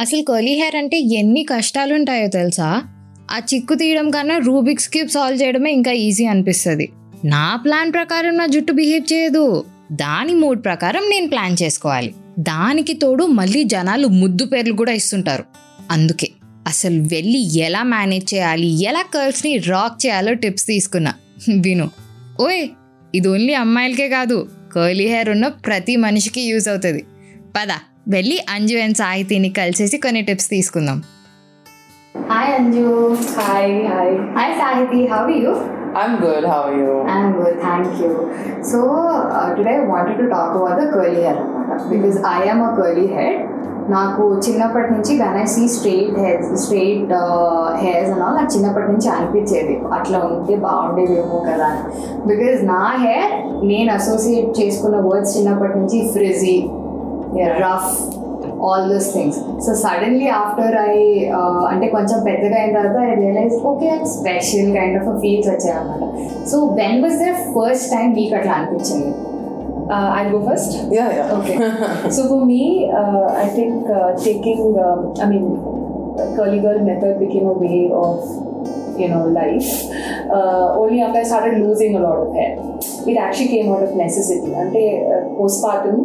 అసలు curly hair అంటే ఎన్ని కష్టాలు ఉంటాయో తెలుసా? ఆ చిక్కు తీయడం కన్నా రూబిక్స్ క్యూబ్ సాల్వ్ చేయడమే ఇంకా ఈజీ అనిపిస్తుంది. నా ప్లాన్ ప్రకారం నా జుట్టు బిహేవ్ చేయదు. దాని మూడ్ ప్రకారం నేను ప్లాన్ చేసుకోవాలి. దానికి తోడు మళ్ళీ జనాలు ముద్దు పేర్లు కూడా ఇస్తుంటారు. అందుకే అసలు వెళ్ళి ఎలా మేనేజ్ చేయాలి ఎలా కర్ల్స్ని రాక్ చేయాలో టిప్స్ తీసుకున్నా. విను. ఓయ్ ఇది ఓన్లీ అమ్మాయిలకే కాదు. కర్లీ హెయిర్ ఉన్న ప్రతి మనిషికి యూజ్ అవుతుంది. పద. వెళ్ళి అంజు అండ్ సాహితిని కలిసేసి కొన్ని టిప్స్ తీసుకుందాం hi Anju Hi, hi. Hi Sahiti how you I'm good. How are you? I'm good, thank you. So uh, today I wanted to talk about the curly hair because I am a curly head. నాకు చిన్నప్పటి నుంచి when I see straight hairs straight hairs అన్నా నాకు చిన్నప్పటి నుంచి అనిపించేది అట్లా ఉంటే బాగుండేదేమో కదా అని బికాజ్ నా హెయిర్ నేను అసోసియేట్ చేసుకున్న వర్డ్స్ చిన్నప్పటి నుంచి frizzy rough all those things so suddenly after I అంటే కొంచెం పెద్దగా అయిన తర్వాత I realise okay special kind of feels వచ్చాయన్నమాట so when was the first time మీకు అట్లా అనిపించింది Uh, I'll go first. Yeah, yeah. Okay. so for me, uh, I think uh, taking, um, I mean, curly girl method became a way of, you know, life. Uh, only after I started losing a lot of hair. It actually came out of necessity. Ante uh, postpartum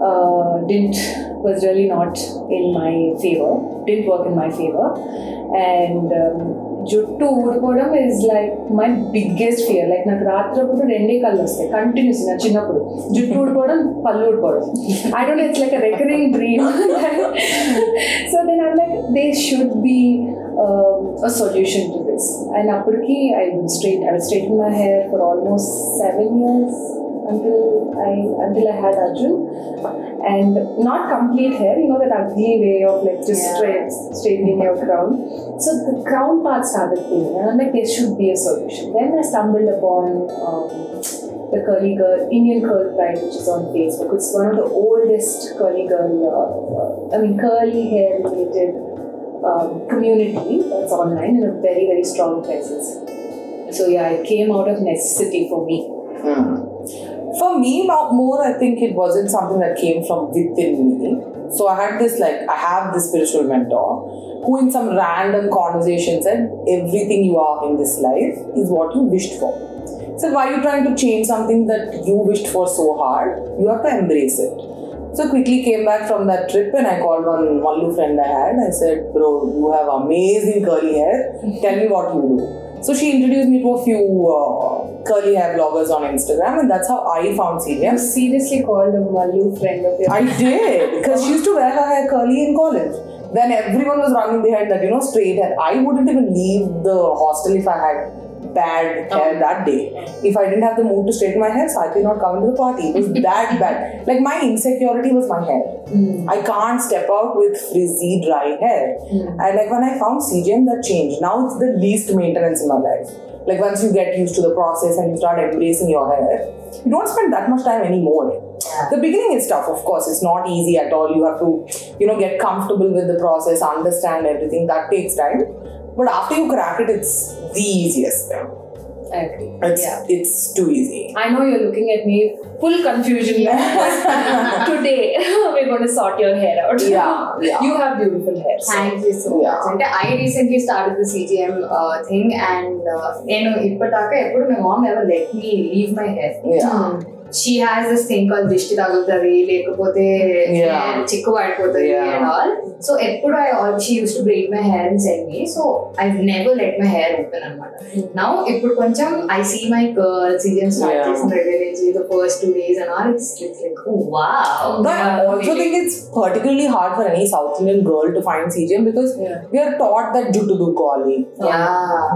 uh, didn't was really not in my favor. Didn't work in my favor, and. Um, జుట్టు ఊడిపోవడం is like my biggest fear like నాకు రాత్రప్పుడు రెండే కళ్ళు వస్తాయి continuous నా చిన్నప్పుడు జుట్టు ఊడిపోవడం పళ్ళు ఊడిపోవడం I don't it's like recurring dream so then I'm like they should be a solution to this. And అప్పటికి I would straight I would straighten my hair for almost seven years until I until I had Arjun. And not complete hair, you know that ugly way of like just Yeah. straight straightening your crown. So the crown part started paining, and I'm like, there should be a solution. Then I stumbled upon um, the Curly Girl Indian Curl Pride, which is on Facebook. It's one of the oldest curly girl, uh, uh, I mean, curly hair related um, community that's online and a very very strong presence. So yeah, it came out of necessity for me. Hmm. For me, more, I think it wasn't something that came from within me. So I had this, like, I have this spiritual mentor who, in some random conversation, said, Everything you are in this life is what you wished for. So why are you trying to change something that you wished for so hard? You have to embrace it. So quickly came back from that trip and I called one Mallu friend I had. I said, Bro, you have amazing curly hair. Tell me what you do. So she introduced me to a few uh, curly hair bloggers on Instagram, and that's how I found CGM. You seriously called a Mallu friend of yours. I did because she used to wear her hair curly in college. Then everyone was running behind that, you know, straight hair. I wouldn't even leave the hostel if I had bad hair oh. that day. If I didn't have the mood to straighten my hair, so I could not come to the party. It was that bad. Like my insecurity was my hair. Hmm. I can't step out with frizzy, dry hair. Hmm. And like when I found CGM, that changed. Now it's the least maintenance in my life. Like once you get used to the process and you start embracing your hair, you don't spend that much time anymore. The beginning is tough, of course. It's not easy at all. You have to, you know, get comfortable with the process, understand everything. That takes time. But after you crack it, it's the easiest thing. I agree. It's, yeah. it's too easy. I know you're looking at me full confusion yeah. today we're going to sort your hair out. Yeah, yeah. You have beautiful hair. So. Thank you so yeah. much. And I recently started the CGM uh, thing and uh, you know, Ippataka, my mom never let me leave my hair. Yeah. Mm she has this thing call దిష్టి తగులుతుంది లేకపోతే Yeah. hair చిక్కు పడిపోతుంది Yeah. And all so ఎప్పుడు I all she use to break my hair and send me so I never let my hair open అనమాట now ఇప్పుడు కొంచెం I see my girl season start Yeah. చేసిన దగ్గర నుంచి the first two days and all it's like wow But I also think it's particularly hard for any South Indian girl to find CGM because Yeah. we are taught that juttu dukali, yeah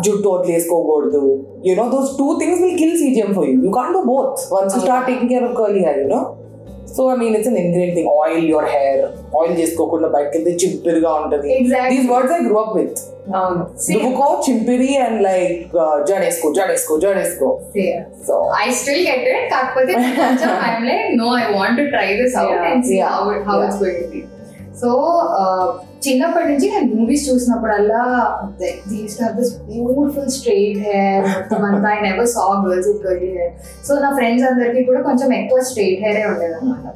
juttu వదిలేసుకోకూడదు. You know, those two things will kill CGM for you. You can't do both once you start start taking care of curly hair, you know. So I mean, it's an ingrained thing. Oil your hair. Oil just coconut bite. Kinte chimpirga onto the. Exactly. These words I grew up with. Um, Dubuko, chimpiri and like uh, jadesko, jadesko, jadesko. Yeah. So I still get it. Kakpate I'm like, no, I want to try this out yeah. and see yeah. how, how yeah. it's going to be. So చిన్నప్పటి నుంచి నేను movies చూసినప్పుడల్లా these have this beautiful straight hair మొత్తం అంతా I never saw girls with curly hair so నా friends అందరికీ కూడా కొంచెం ఎక్కువ స్ట్రైట్ హెయిరే ఉండేది అనమాట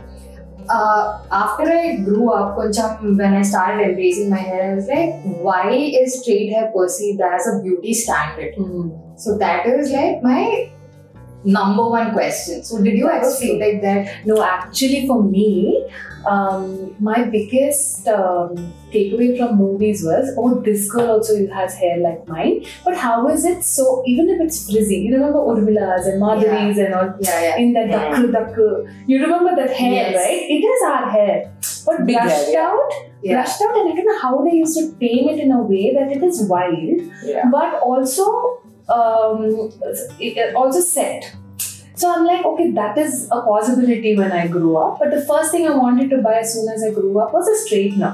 uh, after I grew up, కొంచెం when I started embracing my hair, I was like, why is straight hair perceived as a beauty standard? So that is like my number one question. So did you ever feel like that? No, actually, for me, um, my biggest um, takeaway from movies was, oh, this girl also has hair like mine. But how is it so? Even if it's frizzy, you remember Urmila's and Madhuri's and all Yeah, yeah. in that Yeah. dakku dakku. You remember that hair, Yes. right? It is our hair, but Big hair, brushed yeah. out, Yeah. brushed out, and I don't know how they used to tame it in a way that it is wild, Yeah. but also um, also set. So I'm like, okay, that is a possibility when I grew up. But the first thing I wanted to buy as soon as I grew up was a straightener.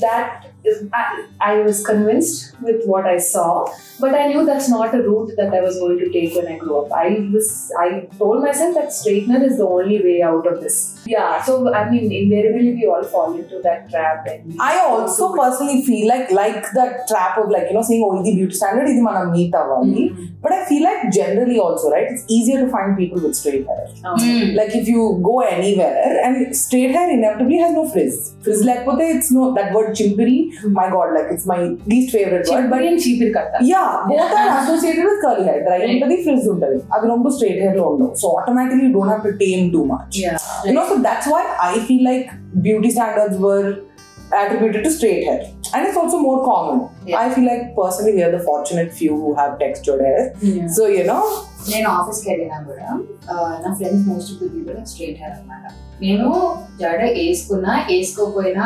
That is, I, I was convinced with what I saw, but I knew that's not a route that I was going to take when I grew up. I was I told myself that straightener is the only way out of this. Yeah, so I mean, invariably we all fall into that trap. And I also personally it. feel like like the trap of like you know saying oh the beauty standard is mana meet avali, hmm. but I feel like generally also right, it's easier to find people with straight hair. Oh. Mm. Like if you go anywhere and straight hair inevitably has no frizz. Frizz like what it's no that word chimpery. Hmm. My God, like it's my least favorite chimpery word. But and cheaper cutter. Yeah, both are associated with curly hair. Right, right. frizz untadi. అది ரொம்ப straight hair lo. So automatically you don't have to tame too much. Yeah, you know so that's why I feel like beauty standards were attributed to straight hair and it's also more common Yeah. I feel like personally we are the fortunate few who have textured hair Yeah. so you know నేను ఆఫీస్కి వెళ్ళినా కూడా ఆ, నా friends most of the people straight hair అనమాట నేను జడ వేసుకున్నా వేసుకోకపోయినా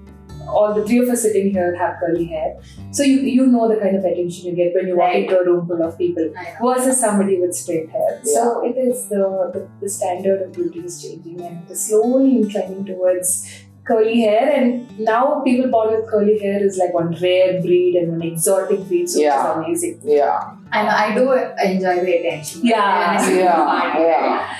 all the three of us sitting here have curly hair, so you you know the kind of attention you get when you walk Right. into a room full of people versus somebody with straight hair. So it is the, the the standard of beauty is changing and it's slowly inclining towards curly hair. And now people born with curly hair is like one rare breed and one exotic breed, so Yeah. it's amazing. yeah I know, I do enjoy the attention. Yeah, When yeah, yeah.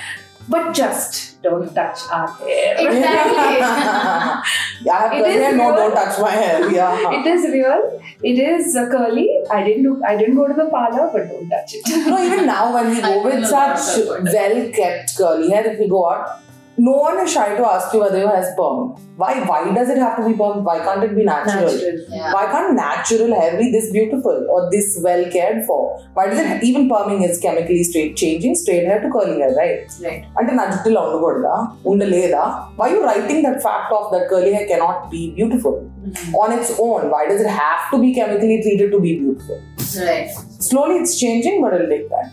But just don't touch our hair. Exactly. I have curly hair no real. don't touch my hair yeah It is real. It is uh, curly. I didn't do. I didn't go to the parlor, but don't touch it. No, even now when we go with feel a lot such well kept curly hair, if we go out, no one is shy to ask you whether you have perm. Why? Why does it have to be perm? Why can't it be natural? natural yeah. Why can't natural hair be this beautiful or this well cared for? Why does it even perming is chemically straight changing straight hair to curly hair, right? Right. Until natural undagolda, Why are you writing that fact of that curly hair cannot be beautiful mm-hmm. on its own? Why does it have to be chemically treated to be beautiful? Right. Slowly it's changing, but it'll take time.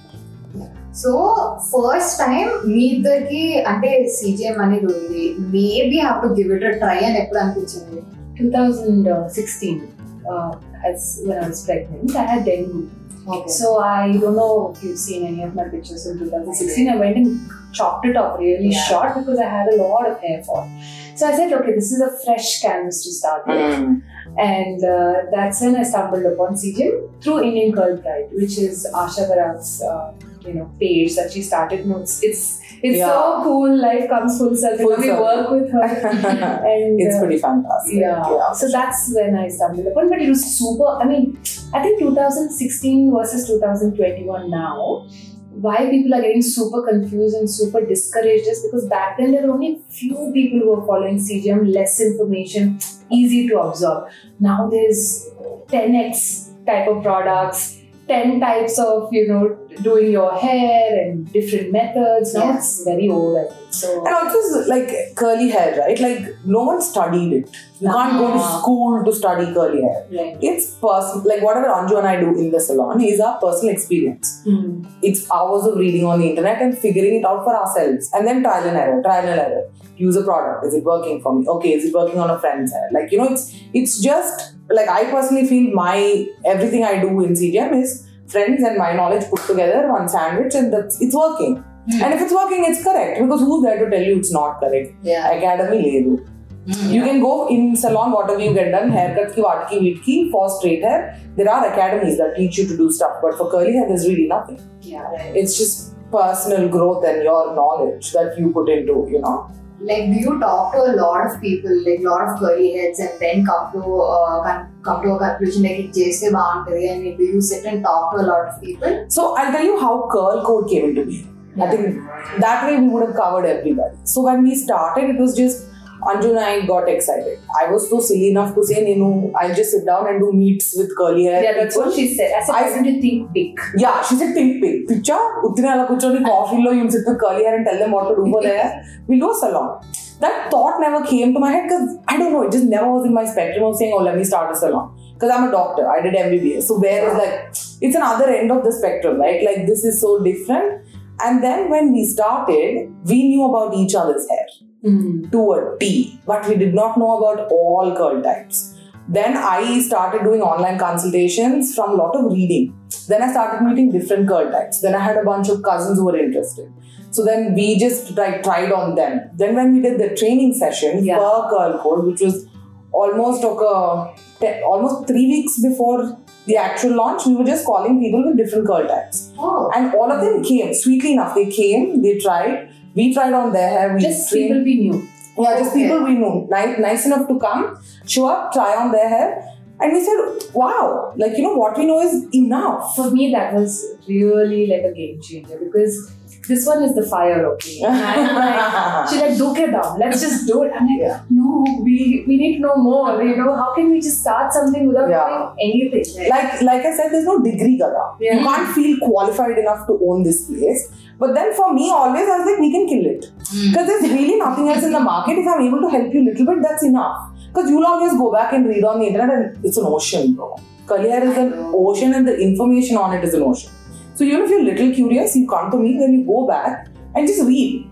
So first time మీ ఇద్దరికి అంటే CGM అనేది ఉంది maybe అప్పుడు give it try అని ఎప్పుడు అనిపించింది two thousand sixteen I had had dengue So I don't know if you've seen any of my pictures in 2016. I went and chopped it off really yeah. short because I had a lot of hair fall. So I said, okay, this is a fresh canvas to start with. Mm. And uh, that's when I stumbled upon CGM through Indian Curl Pride, which is Asha Barat's uh, you know, page that she started. No, it's it's, it's so cool. Life comes full circle. Full we circle. work with her, and it's uh, pretty fantastic. yeah. So that's when I stumbled upon. But it was super. I mean, I think 2016 versus 2021 now. Why people are getting super confused and super discouraged is because back then there were only few people who were following CGM, less information, easy to absorb. Now there's 10x type of products, 10 types of, you know, doing your hair and different methods. Now Yeah. it's very overwhelming. So And also, like curly hair, right? Like no one studied it. You can't go to Ah. school to study curly hair. right. It's personal. Like whatever Anju and I do in the salon is our personal experience. Mm. It's hours of reading on the internet and figuring it out for ourselves, and then trial and error, trial and error. Use a product. Is it working for me? Okay, is it working on a friend's hair? Like you know, it's it's just like I personally feel my everything I do in CGM is friends and my knowledge put together one sandwich, and that's it's working. Hmm. And if it's working, it's correct because who's there to tell you it's not correct? Yeah. Academy లేదు You can go in salon, whatever you get done, haircuts ki, ki, vatki, vitki, for straight hair. There are academies that teach you to do stuff, but for curly hair, there's really nothing. Yeah, right. It's just personal growth and your knowledge that you put into, you know like do you talk to a lot of people like a lot of curly heads and then come to uh, come to a conclusion like it jese and do you sit and talk to a lot of people? So i'll tell you how curl code came into being. Yeah. i think that way we would have covered everybody. So when we started it was just Anju and I got excited. I was so silly enough to say, you know, I'll just sit down and do meets with curly hair. Yeah, that's what she said. I said, I- to think big. Yeah, she said think big. Picture, uttine ala kuchoni coffee lo, you sit with curly hair and tell them what to do for their hair. We'll do a salon. That thought never came to my head because I don't know, it just never was in my spectrum of saying, oh, let me start a salon. Because I'm a doctor, I did MBBS. So where is like, it's another end of the spectrum, right? Like this is so different. And then when we started, we knew about each other's hair Hmm. to a T, but we did not know about all curl types. Then I started doing online consultations from a lot of reading. Then I started meeting different curl types. Then I had a bunch of cousins who were interested. So then we just like tried on them. Then when we did the training session Yeah. per curl code, which was almost took a almost three weeks before the actual launch, we were just calling people with different curl types. Oh, And all of them came, sweetly enough. They came, they tried. We tried on their hair. We Just trained- people we knew. yeah, just Okay. people we knew, nice, nice enough to come, show up, try on their hair, and we said, "Wow! Like you know, what we know is enough." For me, that was really like a game changer because this one is the fire, okay? Like, she's like, do down. Let's just do it. I'm like, Yeah. no, we we need to know more. You know, how can we just start something without Yeah. knowing anything? Right? like, like I said, there's no degree, Gada. Yeah. You can't feel qualified enough to own this place. But then for me, always I was like, we can kill it hmm. because there's really nothing else in the market. If I'm able to help you a little bit, that's enough. Because you'll always go back and read on the internet, and it's an ocean, bro. Curly hair is an ocean, and the information on it is an ocean. So even if you're a little curious, you come to me, then you go back and just read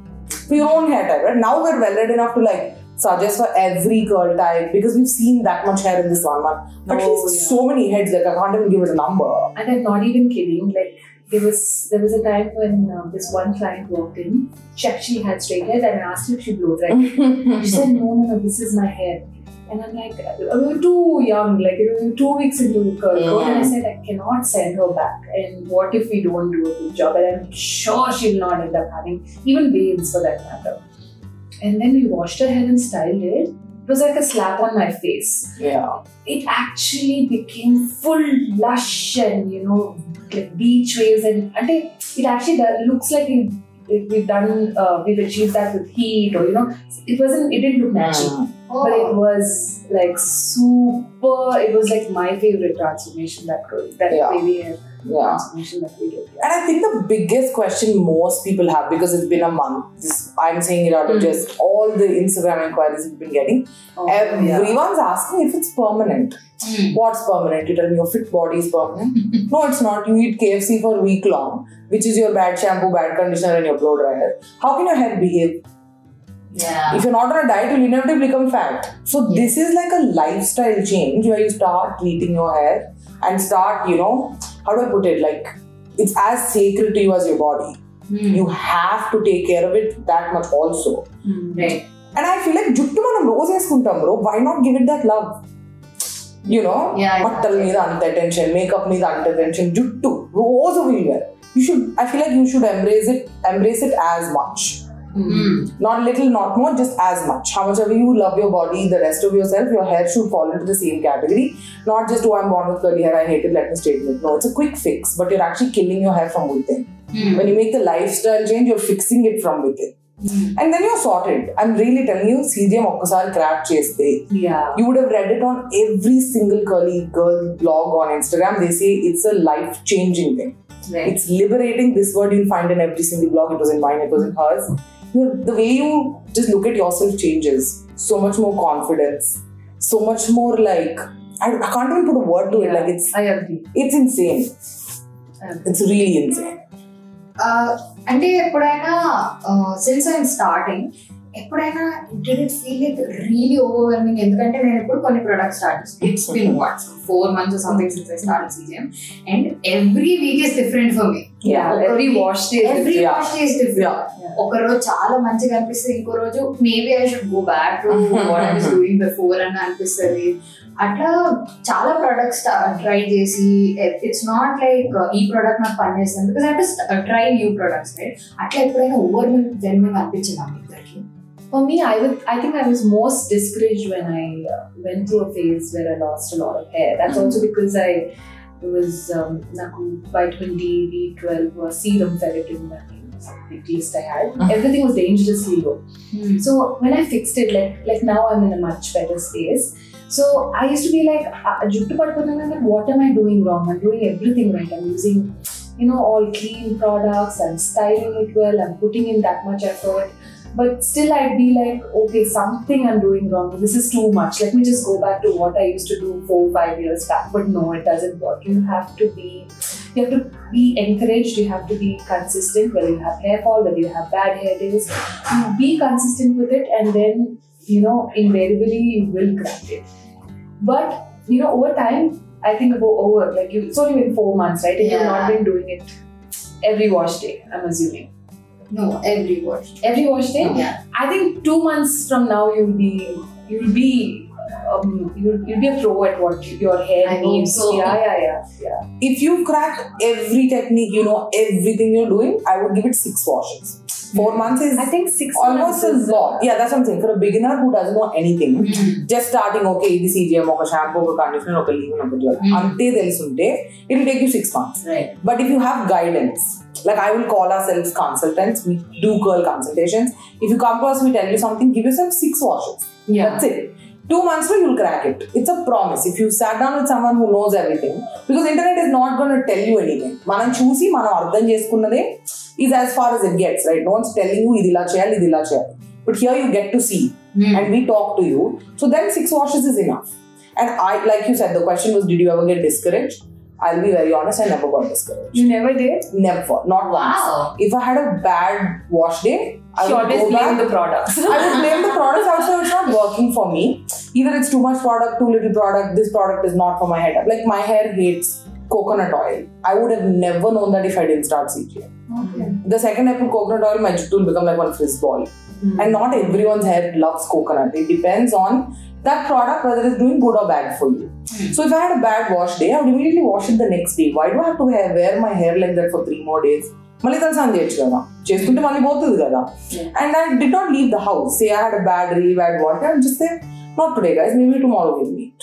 for your own hair type. Right now, we're well read enough to like suggest for every curl type because we've seen that much hair in this one month. At Oh, least yeah. so many heads, like I can't even give it a number. And I'm not even kidding. Like there was there was a time when uh, this one client walked in. She actually had straight hair, and I asked her if she blew dry. She said, "No, no, no, this is my hair." And I'm like, "We were too young, like we were two weeks into curl code." And I said, "I cannot send her back. And what if we don't do a good job?" And I'm sure she'll not end up having even waves for that matter. And then we washed her hair and styled it. It was like a slap on my face. Yeah. it actually became full lush and you know like beach waves and and it, it actually looks like we, we've done uh, we've achieved that with heat or you know it wasn't it didn't look natural. But it was like super it was like my favorite transformation that could that Yeah. baby hair Yeah. transformation that we did And I think the biggest question most people have because it's been a month. This, I'm saying it out of Mm. just all the Instagram inquiries we've been getting. oh, yeah. Everyone's asking if it's permanent. What's permanent? You tell me your fit body is permanent. no, it's not. You eat KFC for a week long, which is your bad shampoo, bad conditioner, and your blow dryer. How can your hair behave? yeah. If you're not on a diet, you'll inevitably become fat. So this is like a lifestyle change where you start treating your hair and start, you know, how do I put it? Like it's as sacred to you as your body. Hmm. You have to take care of it that much also. Mm. Right. And I feel like జుట్టు మనం రోజు వేసుకుంటాం bro why not give it that love you know Yeah, బట్టల మీద అంత attention makeup మీద అంత attention జుట్టు రోజు will where you should I feel like you should embrace it embrace it as much Mm. Not little, not more, just as much. How much ever you love your body, the rest of yourself, your hair should fall into the same category. Not just, oh, I'm born with curly hair, I hate it, let me straighten it. No, it's a quick fix, but you're actually killing your hair from within. Mm. When you make the lifestyle change, you're fixing it from within. Mm. And then you're sorted. I'm really telling you, CJ Mokasal crap chase day. Yeah. You would have read it on every single curly girl blog on Instagram. They say it's a life changing thing. Right. It's liberating. This word you'll find in every single blog. It was in mine, it was in hers You know, the way you just look at yourself changes. So much more confidence. So much more like I, I can't even put a word to it. Yeah. Like it's I agree it's insane. I agree. It's really insane. Uh, అంటే ఎప్పుడైనా since I'm starting ఎప్పుడైనా did it feel like really overwhelming ఎందుకంటే నేను ఎప్పుడు కొన్ని products start it's been what four months something since I start season and every week is different for me day is every. Wash is different. ఒక రోజు చాలా మంచిగా అనిపిస్తుంది ఇంకో రోజు maybe I should go back to what I was doing before అని అనిపిస్తుంది. అట్లా చాలా ప్రొడక్ట్స్ ట్రై చేసి ఇట్స్ నాట్ లైక్ ఈ ప్రొడక్ట్ నాకు పనిచేస్తుంది because I try new products right అట్లా ఎప్పుడైనా ఓవర్ వెల్మింగ్ అనిపించింది ఇద్దరికి For me, I would. I think I was most discouraged when I uh, went through a phase where I lost a lot of hair. That's also because I was um, naku vitamin D, B12, uh, serum ferritin. That was a big list I had. Everything was dangerously low. So when I fixed it, like like now I'm in a much better space. So I used to be like, uh, juttu paduponnana, like, what am I doing wrong? I'm doing everything right. I'm using, you know, all clean products. I'm styling it well. I'm putting in that much effort. But still, I'd be like, okay, something I'm doing wrong. This is too much. Let me just go back to what I used to do four, five years back. But no, it doesn't work. You have to be, you have to be encouraged. You have to be consistent. Whether you have hair fall, whether you have bad hair days, you be consistent with it, and then you know, invariably you will crack it. But you know, over time, I think about over like you, it's only been four months, right? And you've not been doing it every wash day. I'm assuming no, every wash. Every wash day. Yeah. I think two months from now you'll be you'll be um, you'll, you'll be a pro at what your hair I needs. So. Yeah, yeah, yeah, yeah. If you crack every technique, you know everything you're doing, I would give it six washes. Four months is I think six almost months a is, uh, lot. Yeah, that's what I'm saying. For a beginner who doesn't know anything, just starting okay ఇది CGM ఒక shampoo ఒక conditioner ఒక leave ఒక gel Mm. అంతే తెలుసుంటే it will take you six months right but if you have guidance like I will call ourselves consultants. We do curl consultations. If you come to us, we tell you something, give yourself six washes. Yeah. That's it. Two months later, you'll crack it. It's a promise. If you sat down with someone who knows everything, because internet is not going to tell you anything. మనం చూసి మనం అర్థం చేసుకున్నదే is as far as it gets, right? No one's telling you idila chayal, idila chayal. But here you get to see mm. and we talk to you. So then six washes is enough. And I, like you said, the question was, did you ever get discouraged? I'll be very honest, I never got discouraged. You never did? Never, not wow. once. If I had a bad wash day, I she would always blame the products. I would blame the products. I would say it's not working for me. Either it's too much product, too little product. This product is not for my head. Like my hair hates coconut oil. I would have never known that if I didn't start CGM. Okay. The second I put coconut oil, my jute will become like one frizz ball. And not everyone's hair loves coconut. It depends on that product whether it's doing good or bad for you. Hmm. So if I had a bad wash day, I would immediately wash it the next day. Why do I have to wear, wear my hair like that for three more days? మళ్ళీ తలసాన్ చేయొచ్చు కదా చేసుకుంటే మళ్ళీ పోతుంది కదా and I did not leave the house say I had bad re bad what and just not today, guys, maybe tomorrow we'll meet.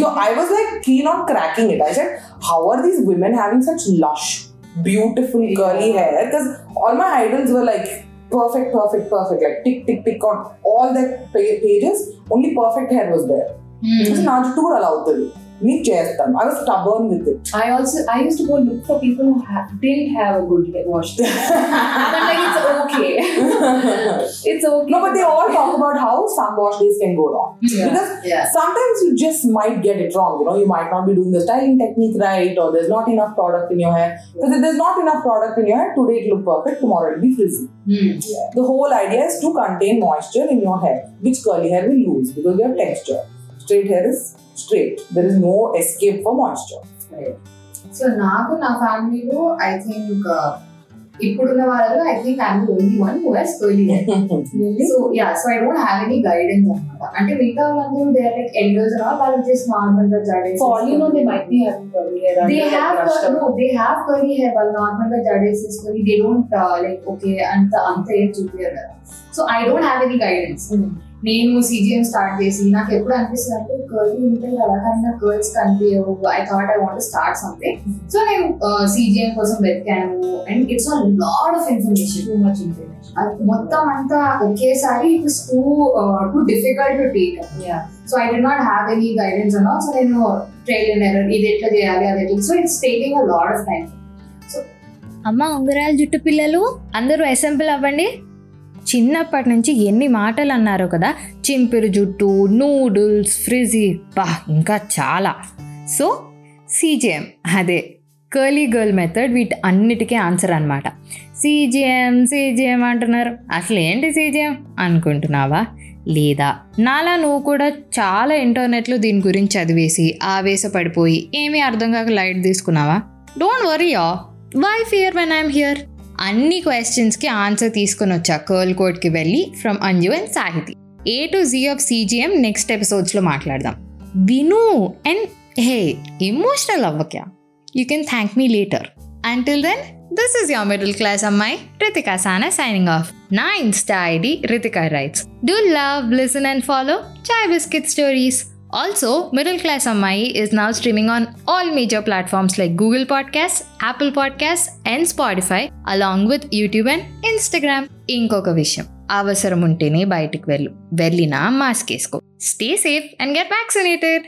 so I was like keen on cracking it. I said, how are these women having such lush, beautiful curly hair? Because all my idols were like perfect, perfect, perfect, like tick, tick, tick on all their pages. Only perfect hair was there. Mm. Because now allowed to do. నేను చేస్తాను I was stubborn with it I also I used to go look for people who ha- didn't have a good hair wash. day. and I'm like, it's okay. it's okay. No, but they all talk about how some wash days can go wrong. Yeah. Because Yeah. sometimes you just might get it wrong. You know, you might not be doing the styling technique right, or there's not enough product in your hair. Because if there's not enough product in your hair, today it look perfect, tomorrow it'll be frizzy. The whole idea is to contain moisture in your hair, which curly hair will lose because you have texture. Straight hair is straight. There is no escape for moisture. So నాకు నా ఫ్యామిలీలో I think ఇప్పుడున్న వాళ్ళలో I think I'm the only one who Hess curly so yeah so I don't have any guidance అనమాట అంటే మిగతా వాళ్ళందరూ they are like elders and all వాళ్ళు జస్ట్ నార్మల్ గా జడేసి For all you know, they might be having curly hair. They until have they're brushed out. No they have curly hair వాళ్ళు normal గా జడేసేసుకొని they don't like okay అంత అంత ఏం చూపించారు కదా so I don't have any guidance Mm. నేను CGM start చేసి నాకు ఎప్పుడు అనిపిస్తుంది అంటే కర్లీ ఉంటే ఎలాగైనా గర్ల్స్ కనిపించవు. I thought I want start something so నేను సీజిఎం కోసం వెతికాను. And it's a lot of information Too much information. మొత్తం అంతా ఒకేసారి it is too too difficult to take. So I did not have any guidance అన్నా so నేను trial and error ఇది ఎట్లా చేయాలి అది ఎట్లా? So it's taking a lot of time అమ్మ ఉంగరాల జుట్టు పిల్లలు అందరూ అసెంబ్ల్ అవ్వండి. చిన్నప్పటి నుంచి ఎన్ని మాటలు అన్నారు కదా? చింపిరి జుట్టు నూడిల్స్ ఫ్రిజీ. బా ఇంకా చాలా. So CGM. అదే కర్లీ గర్ల్ మెథడ్ వీటి అన్నిటికీ ఆన్సర్ అనమాట సీజీఎం సీజేఎం అంటున్నారు. అసలు ఏంటి సీజిఎం? అనుకుంటున్నావా? లేదా? నాలా నువ్వు కూడా చాలా ఇంటర్నెట్లో దీని గురించి చదివేసి ఆవేశపడిపోయి ఏమీ అర్థం కాక లైట్ తీసుకున్నావా? Don't worry ya. Why fear when I'm here అన్ని క్వశ్చన్స్కి ఆన్సర్ తీసుకొని వచ్చా. కర్ల్ కోడ్కి వెళ్ళి from Anju and Sahiti A to Z of CGM next ఎపిసోడ్స్లో మాట్లాడదాం. విను and hey emotional అవ్వక్యా? You can thank me later until then this is your middle class అమ్మాయి రితికా సానా సైనింగ్ ఆఫ్ నా insta ID Ritika writes do love listen and follow chai biscuit stories also middle class అమ్మాయి is నా streaming on all major platforms like Google podcast Apple podcast and Spotify along with YouTube and Instagram ఇంకొక విషయం అవసరం ఉంటేనే బయటకు వెళ్ళు. వెళ్ళినా mask వేసుకో. Stay safe and get vaccinated